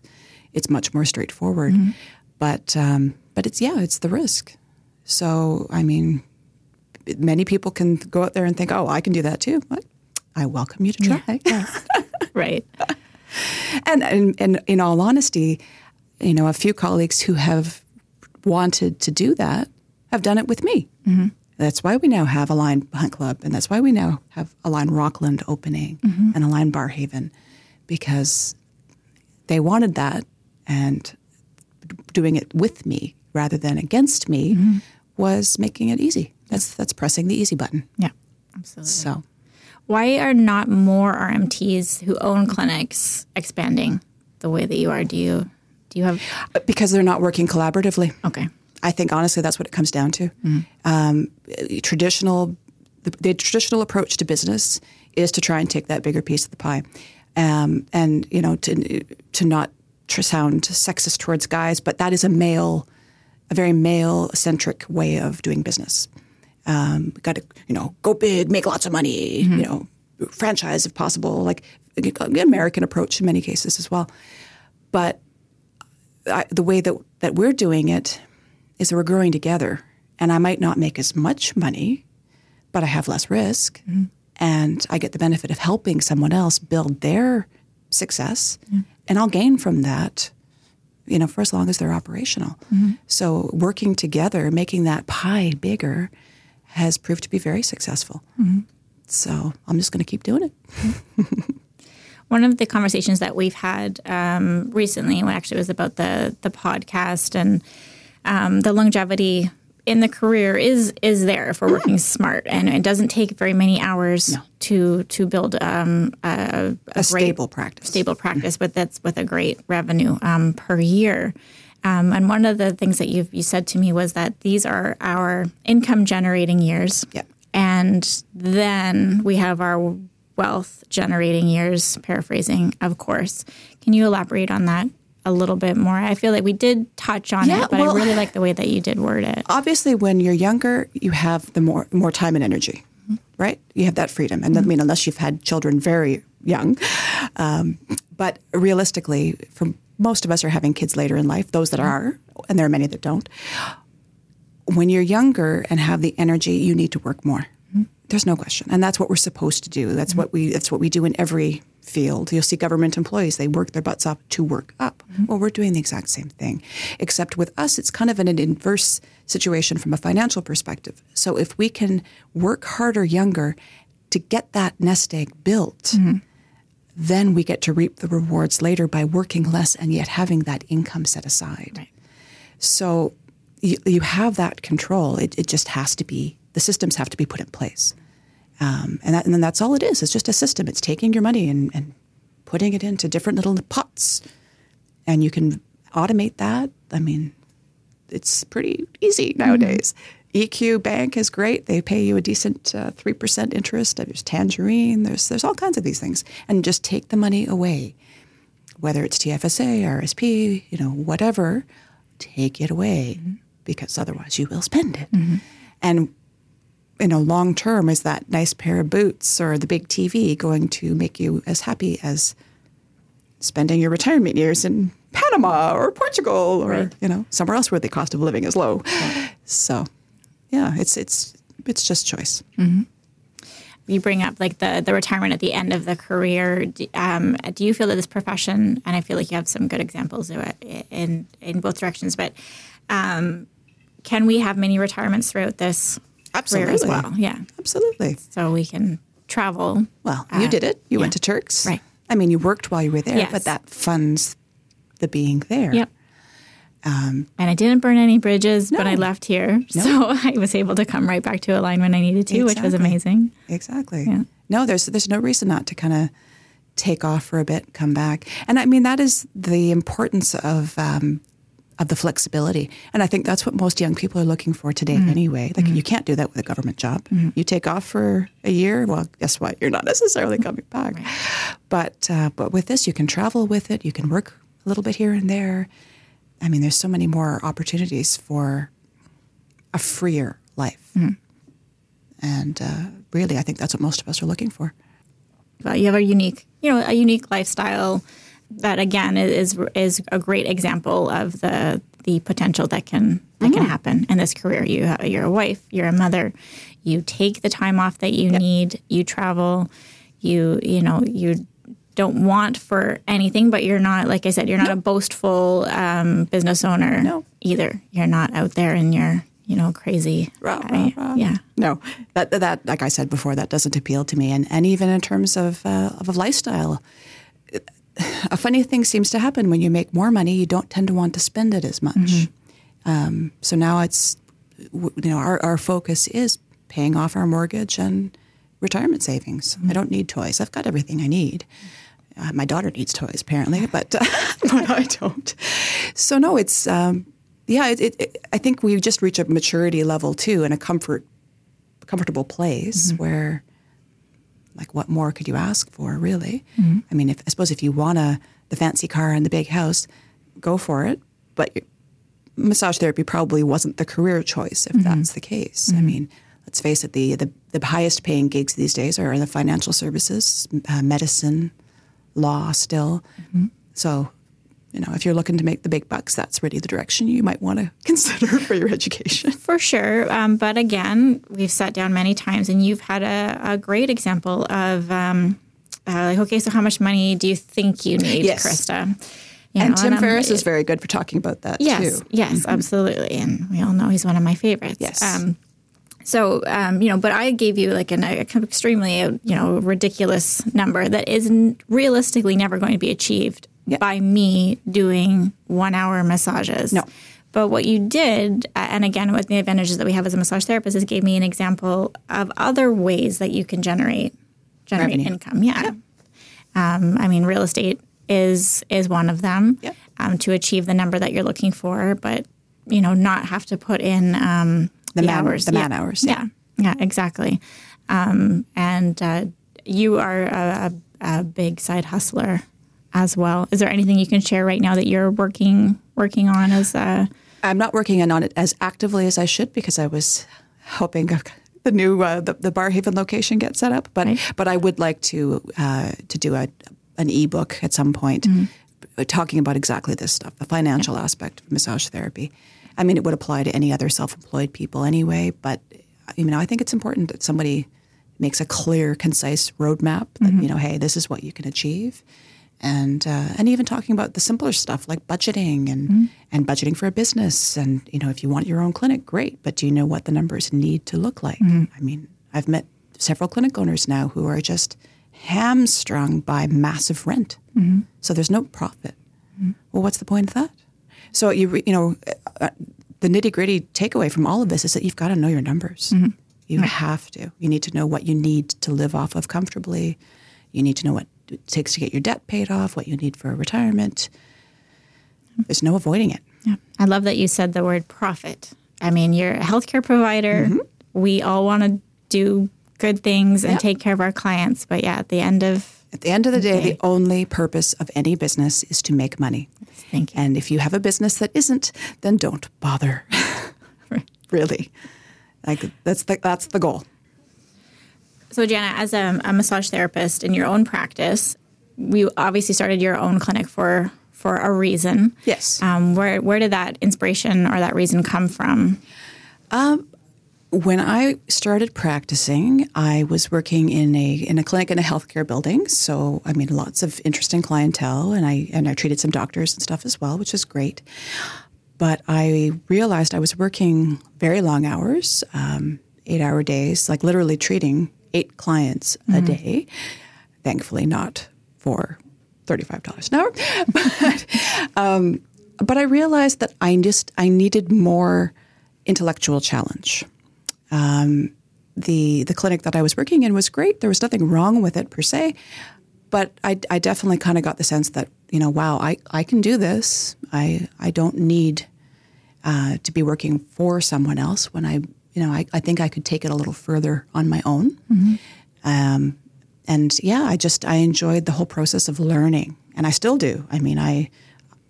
it's much more straightforward. But um, but it's yeah, it's the risk. So I mean, many people can go out there and think, oh, I can do that too. But I welcome you to try. (laughs) Right. And, and, and in all honesty, you know, a few colleagues who have wanted to do that have done it with me. Mm-hmm. That's why we now have Align Hunt Club, and that's why we now have Align Rockland opening mm-hmm. and Align Barrhaven, because they wanted that, and doing it with me rather than against me mm-hmm. was making it easy. That's that's pressing the easy button. Yeah. Absolutely. So Why are not more RMTs who own clinics expanding the way that you are? Do you do you have because they're not working collaboratively. okay? I think honestly that's what it comes down to. Um, traditional, the, the traditional approach to business is to try and take that bigger piece of the pie, um, and you know to to not sound sexist towards guys, but that is a male, a very male centric way of doing business. Um, Got to you know go big, make lots of money, you know, franchise if possible, like an American approach in many cases as well. But I, the way that, that we're doing it is that we're growing together. And I might not make as much money, but I have less risk. Mm-hmm. And I get the benefit of helping someone else build their success. Mm-hmm. And I'll gain from that, you know, for as long as they're operational. Mm-hmm. So working together, making that pie bigger, has proved to be very successful. So I'm just going to keep doing it. (laughs) One of the conversations that we've had um, recently, well, actually, was about the the podcast and um, the longevity in the career is is there if we're working smart, and it doesn't take very many hours to to build um, a, A stable practice. stable practice, but that's with a great revenue um, per year. Um, and one of the things that you you said to me was that these are our income generating years. Yep. And then we have our wealth generating years, paraphrasing, of course. Can you elaborate on that a little bit more? I feel like we did touch on Yeah, it, but well- I really like the way that you did word it. obviously when you're younger you have the more more time and energy right? You have that freedom. And i mm-hmm. mean unless you've had children very young. Um, but realistically for most of us are having kids later in life those that mm-hmm. are and there are many that don't. When you're younger and have the energy you need to work more. Mm-hmm. There's no question. And that's what we're supposed to do. That's what we that's what we do in every field. You'll see government employees they work their butts off to work up. Mm-hmm. Well we're doing the exact same thing except with us it's kind of an inverse situation from a financial perspective. So if we can work harder younger to get that nest egg built mm-hmm. then we get to reap the rewards later by working less and yet having that income set aside. So you, you have that control. It, it just has to be, the systems have to be put in place. Um, and, that, and then that's all it is. It's just a system. It's taking your money and, and putting it into different little pots. And you can automate that. I mean, it's pretty easy nowadays. EQ Bank is great. They pay you a decent uh, 3% interest. There's Tangerine. There's, there's all kinds of these things. And just take the money away whether it's TFSA, RSP, you know, whatever, take it away because otherwise you will spend it. And you know, long term, is that nice pair of boots or the big TV going to make you as happy as spending your retirement years in Panama or Portugal or you know somewhere else where the cost of living is low? So, yeah, it's it's it's just choice. You bring up like the, the retirement at the end of the career. Do, um, do you feel that this profession, and I feel like you have some good examples of it in, in both directions, but um, can we have many retirements throughout this career as Absolutely. well? Yeah. Absolutely. So we can travel. Well, you did it. You went to Turks. Right. I mean, you worked while you were there, Yes. but that funds the being there. Yep. and I didn't burn any bridges when I left here. So (laughs) I was able to come right back to Align when I needed to, which was amazing. Exactly. Yeah. No, there's there's no reason not to kind of take off for a bit, come back. And I mean, that is the importance of um, of the flexibility. And I think that's what most young people are looking for today mm. anyway. Like mm. you can't do that with a government job. Mm. You take off for a year, well, guess what? You're not necessarily (laughs) coming back. Right. But uh, but with this, you can travel with it. You can work a little bit here and there. I mean, there's so many more opportunities for a freer life. Mm. And uh, really, I think that's what most of us are looking for. Well, you have a unique, you know, a unique lifestyle that again is is a great example of the the potential that can that mm-hmm. can happen in this career. You you're a wife, you're a mother, you take the time off that you yep. need, you travel, you you know you don't want for anything, but you're not like I said, you're not no. a boastful um, business owner no. either. You're not out there and you're you know crazy. Rah, rah, rah. Yeah, no, that that like I said before, that doesn't appeal to me, and and even in terms of uh, of a lifestyle a funny thing seems to happen when you make more money. You don't tend to want to spend it as much. Mm-hmm. Um, so now it's you know our our focus is paying off our mortgage and retirement savings. Mm-hmm. I don't need toys. I've got everything I need. Uh, my daughter needs toys apparently, (laughs) but uh, (laughs) but I don't. So no, it's um, yeah. It, it, I think we've just reached a maturity level too, and a comfort comfortable place mm-hmm. where like what more could you ask for really mm-hmm. i mean if, i suppose if you want a the fancy car and the big house go for it but massage therapy probably wasn't the career choice if mm-hmm. that's the case mm-hmm. i mean let's face it the, the, the highest paying gigs these days are in the financial services uh, medicine law still mm-hmm. so you know, if you're looking to make the big bucks, that's really the direction you might want to (laughs) consider for your education. For sure. Um, but again, we've sat down many times and you've had a, a great example of, um, uh, like, okay, so how much money do you think you need, yes. Krista? You and know, Tim and Ferriss is very good for talking about that yes, too. Yes, mm-hmm. absolutely. And we all know he's one of my favorites. Yes. Um, so, um, you know, but I gave you like an extremely, you know, ridiculous number that is realistically never going to be achieved by me doing one hour massages. No. But what you did, and again, with the advantages that we have as a massage therapist, is gave me an example of other ways that you can generate generate Revenue. income. Yeah. Yep. Um, I mean, real estate is is one of them yep. um, to achieve the number that you're looking for, but you know, not have to put in um, the, the man, hours, the man hours. Yeah, yeah, yeah exactly. Um, and uh, you are a, a, a big side hustler as well. Is there anything you can share right now that you're working working on as a I'm not working on it as actively as I should because I was hoping (laughs) the new uh, the, the Barrhaven location gets set up. But right. but I would like to uh, to do a an ebook at some point mm-hmm. talking about exactly this stuff, the financial yeah. aspect of massage therapy. I mean, it would apply to any other self-employed people anyway. But you know, I think it's important that somebody makes a clear, concise roadmap that mm-hmm. you know, hey, this is what you can achieve and uh, and even talking about the simpler stuff like budgeting and mm-hmm. and budgeting for a business and you know if you want your own clinic great but do you know what the numbers need to look like mm-hmm. i mean i've met several clinic owners now who are just hamstrung by massive rent mm-hmm. so there's no profit mm-hmm. well what's the point of that so you you know uh, the nitty gritty takeaway from all of this is that you've got to know your numbers mm-hmm. you have to you need to know what you need to live off of comfortably you need to know what it takes to get your debt paid off, what you need for retirement. There's no avoiding it. Yeah. I love that you said the word profit. I mean, you're a healthcare provider. Mm-hmm. We all want to do good things and yep. take care of our clients. But yeah, at the end of at the end of the day, the only purpose of any business is to make money. Thank you. And if you have a business that isn't, then don't bother. (laughs) really, like that's the, that's the goal. So, Jana, as a, a massage therapist in your own practice, you obviously started your own clinic for for a reason. Yes. Um, where where did that inspiration or that reason come from? Um, when I started practicing, I was working in a in a clinic in a healthcare building. So I mean, lots of interesting clientele, and I and I treated some doctors and stuff as well, which is great. But I realized I was working very long hours, um, eight hour days, like literally treating eight clients mm-hmm. a day. Thankfully, not for $35 an hour. (laughs) but, um, but I realized that I just I needed more intellectual challenge. Um, the the clinic that I was working in was great. There was nothing wrong with it per se, but I, I definitely kind of got the sense that you know, wow, I, I can do this. I I don't need uh, to be working for someone else when I you know I, I think I could take it a little further on my own. Mm-hmm. Um, and yeah, I just I enjoyed the whole process of learning, and I still do. I mean, I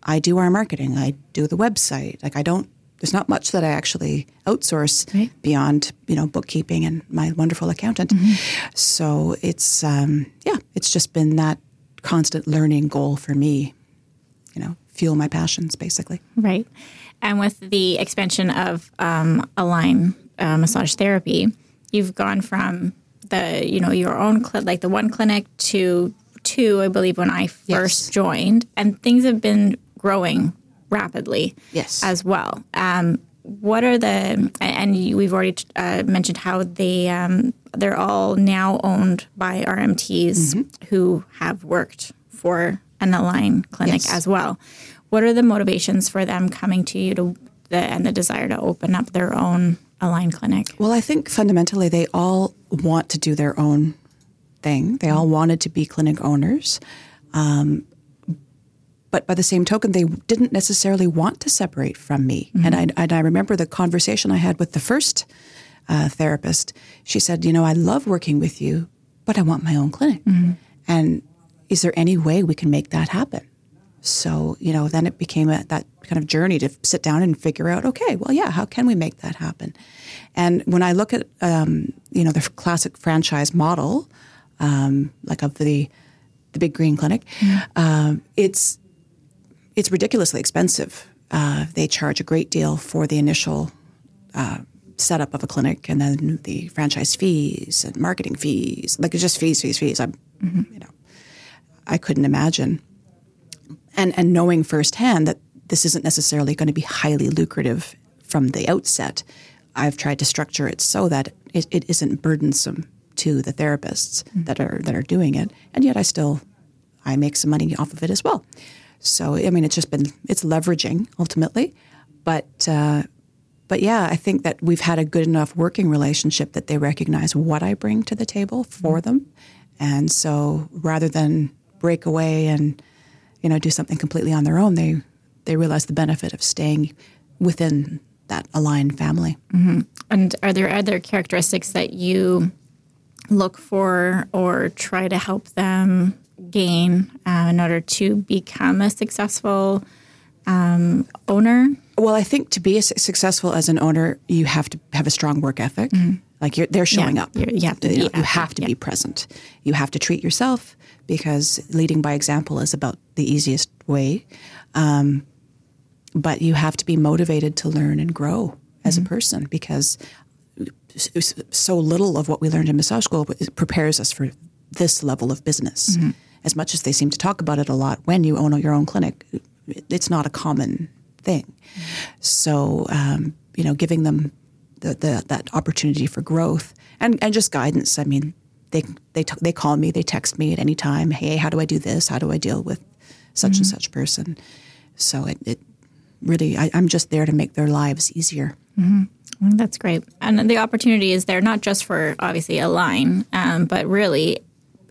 I do our marketing, I do the website. Like I don't. There's not much that I actually outsource right. beyond you know bookkeeping and my wonderful accountant. Mm-hmm. So it's um, yeah, it's just been that constant learning goal for me. You know, fuel my passions basically. Right, and with the expansion of um, Align uh, massage therapy, you've gone from the you know your own cl- like the one clinic to two, I believe, when I first yes. joined, and things have been growing rapidly. Yes, as well. Um, what are the and we've already uh, mentioned how they um, they're all now owned by RMTs mm-hmm. who have worked for an Align clinic yes. as well. What are the motivations for them coming to you to the, and the desire to open up their own Align clinic? Well, I think fundamentally they all want to do their own thing. They all wanted to be clinic owners. Um, but by the same token, they didn't necessarily want to separate from me. Mm-hmm. And, I, and I remember the conversation I had with the first uh, therapist. She said, You know, I love working with you, but I want my own clinic. Mm-hmm. And is there any way we can make that happen? So, you know, then it became a, that kind of journey to sit down and figure out, okay, well, yeah, how can we make that happen? And when I look at, um, you know, the classic franchise model, um, like of the the big green clinic, mm-hmm. um, it's it's ridiculously expensive. Uh, they charge a great deal for the initial uh, setup of a clinic, and then the franchise fees and marketing fees. Like it's just fees, fees, fees. I'm, mm-hmm. you know, I couldn't imagine and and knowing firsthand that this isn't necessarily going to be highly lucrative from the outset, I've tried to structure it so that it, it isn't burdensome to the therapists mm-hmm. that are that are doing it, and yet I still I make some money off of it as well. So I mean, it's just been it's leveraging ultimately, but. Uh, but yeah, I think that we've had a good enough working relationship that they recognize what I bring to the table for mm-hmm. them. And so rather than break away and you know, do something completely on their own, they they realize the benefit of staying within that aligned family. Mm-hmm. And are there other characteristics that you look for or try to help them gain uh, in order to become a successful um, owner? Well, I think to be as successful as an owner, you have to have a strong work ethic. Mm-hmm. Like they're showing yeah, up. You have to, you, know, you have to yeah. be present. You have to treat yourself because leading by example is about the easiest way. Um, but you have to be motivated to learn and grow as mm-hmm. a person because so little of what we learned in massage school prepares us for this level of business. Mm-hmm. As much as they seem to talk about it a lot, when you own your own clinic, it's not a common thing. Mm-hmm. So, um, you know, giving them the, the, that opportunity for growth and, and just guidance. I mean, they they t- they call me, they text me at any time. Hey, how do I do this? How do I deal with such mm-hmm. and such person? So it, it really, I, am just there to make their lives easier. Mm-hmm. Well, that's great, and the opportunity is there not just for obviously Align, um, but really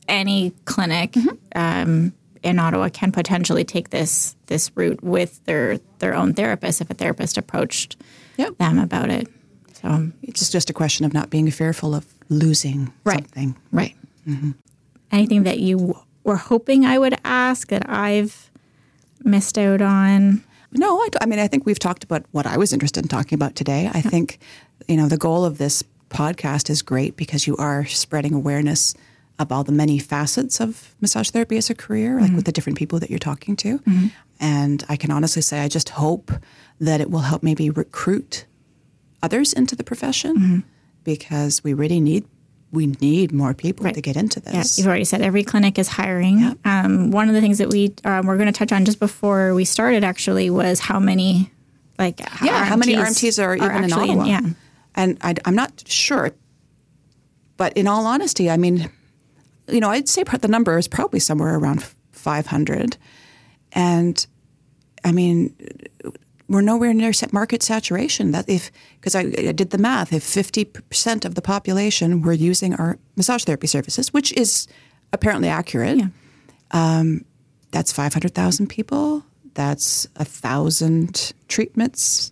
any clinic. Mm-hmm. Um, in Ottawa can potentially take this this route with their their own therapist if a therapist approached yep. them about it. So it's just a question of not being fearful of losing right. something. Right. Mm-hmm. Anything that you were hoping I would ask that I've missed out on? No, I, I mean, I think we've talked about what I was interested in talking about today. I think, you know, the goal of this podcast is great because you are spreading awareness about the many facets of massage therapy as a career, mm-hmm. like with the different people that you're talking to. Mm-hmm. And I can honestly say, I just hope that it will help maybe recruit others into the profession mm-hmm. Because we really need we need more people right. to get into this. Yeah, you've already said every clinic is hiring. Um, one of the things that we um, we're going to touch on just before we started actually was how many like yeah RMTs how many RMTs are, are even in Ottawa. In, yeah, and I, I'm not sure, but in all honesty, I mean, you know, I'd say the number is probably somewhere around 500, and I mean we're nowhere near market saturation. That if because I, I, did the math, if fifty percent of the population were using our massage therapy services, which is apparently accurate, yeah. Um, that's 500,000 people. That's a thousand treatments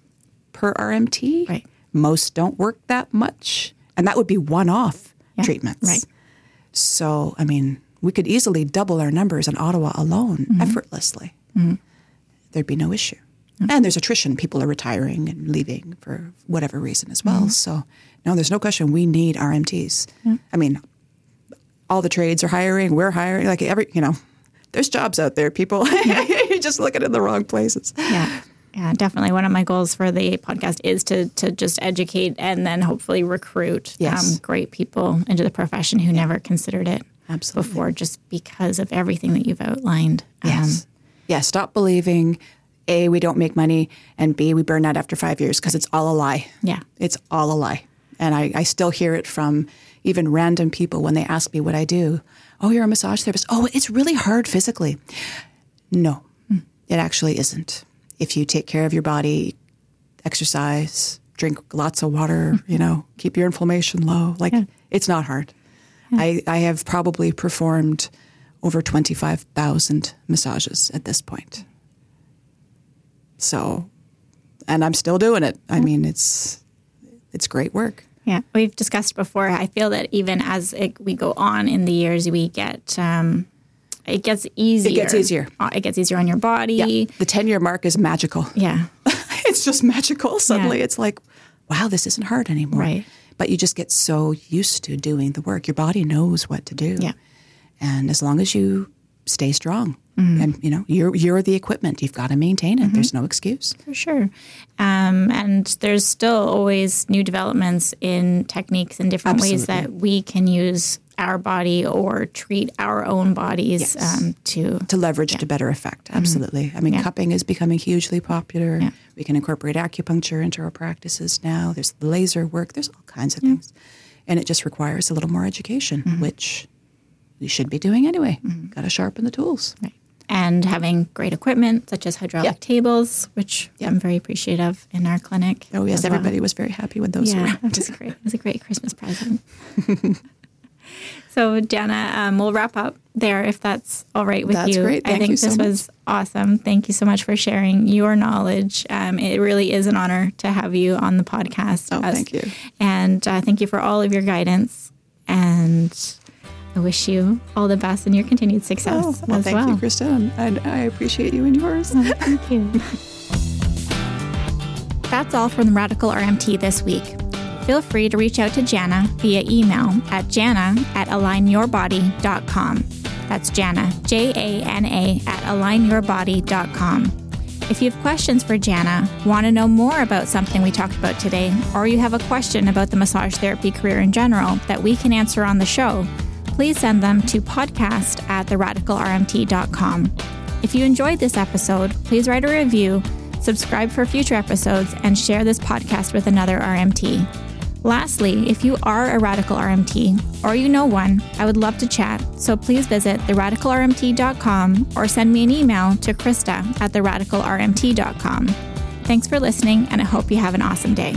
per RMT. Right. Most don't work that much. And that would be one off Yeah, treatments. right. So, I mean, we could easily double our numbers in Ottawa alone Mm-hmm. effortlessly. There'd be no issue. And there's attrition. People are retiring and leaving for whatever reason as well. Mm-hmm. So, no, there's no question we need RMTs. I mean, all the trades are hiring, we're hiring, like every, you know, there's jobs out there, people. (laughs) You're just looking in the wrong places. Yeah. Yeah, definitely. One of my goals for the podcast is to to just educate and then hopefully recruit Yes. great people into the profession who never considered it Absolutely. before, just because of everything that you've outlined. Um, Yes. yeah, stop believing A, we don't make money, and B, we burn out after five years because it's all a lie. Yeah. It's all a lie. And I, I still hear it from even random people when they ask me what I do. Oh, you're a massage therapist. Oh, it's really hard physically. No, hmm. it actually isn't. If you take care of your body, exercise, drink lots of water, hmm. you know, keep your inflammation low, like it's not hard. I, I have probably performed over 25,000 massages at this point. So, and I'm still doing it. I mean, it's it's great work. Yeah, we've discussed before. I feel that even as it, we go on in the years, we get um, it gets easier. It gets easier. Uh, It gets easier on your body. Yeah. The 10 year mark is magical. Yeah, (laughs) it's just magical. Suddenly Yeah. it's like, wow, this isn't hard anymore. Right. But you just get so used to doing the work. Your body knows what to do. Yeah. And as long as you stay strong Mm-hmm. and you know, you're you're the equipment. You've got to maintain it. There's no excuse. for sure. Um, and there's still always new developments in techniques and different ways that we can use our body or treat our own bodies Yes. um, to. to leverage to better effect. Absolutely. I mean, Mm-hmm. Yeah. cupping is becoming hugely popular. Yeah. We can incorporate acupuncture into our practices now. There's laser work. There's all kinds of things, and it just requires a little more education, Mm-hmm. which we should be doing anyway. Got to sharpen the tools. Right. And having great equipment such as hydraulic Yeah. tables, which I'm very appreciative in our clinic. Oh yes, as well. everybody was very happy with those. Yeah, it was great. It was a great Christmas present. (laughs) so, Jana, um, we'll wrap up there if that's all right with That's you. great. I Thank think you so this was awesome. Thank you so much for sharing your knowledge. Um, it really is an honor to have you on the podcast. Oh, thank you. And uh, thank you for all of your guidance. And I wish you all the best in your continued success Oh, well, thank well. you, Krista, and I appreciate you and yours. Oh, thank you. That's all from the Radical RMT this week. Feel free to reach out to Jana via email at jana at alignyourbody.com. That's Jana, J A N A, at alignyourbody.com. If you have questions for Jana, want to know more about something we talked about today, or you have a question about the massage therapy career in general that we can answer on the show, please send them to podcast at theradicalrmt.com. If you enjoyed this episode, please write a review, subscribe for future episodes, and share this podcast with another RMT. Lastly, if you are a Radical RMT or you know one, I would love to chat, so please visit theradicalrmt.com or send me an email to Krista at theradicalrmt.com. Thanks for listening, and I hope you have an awesome day.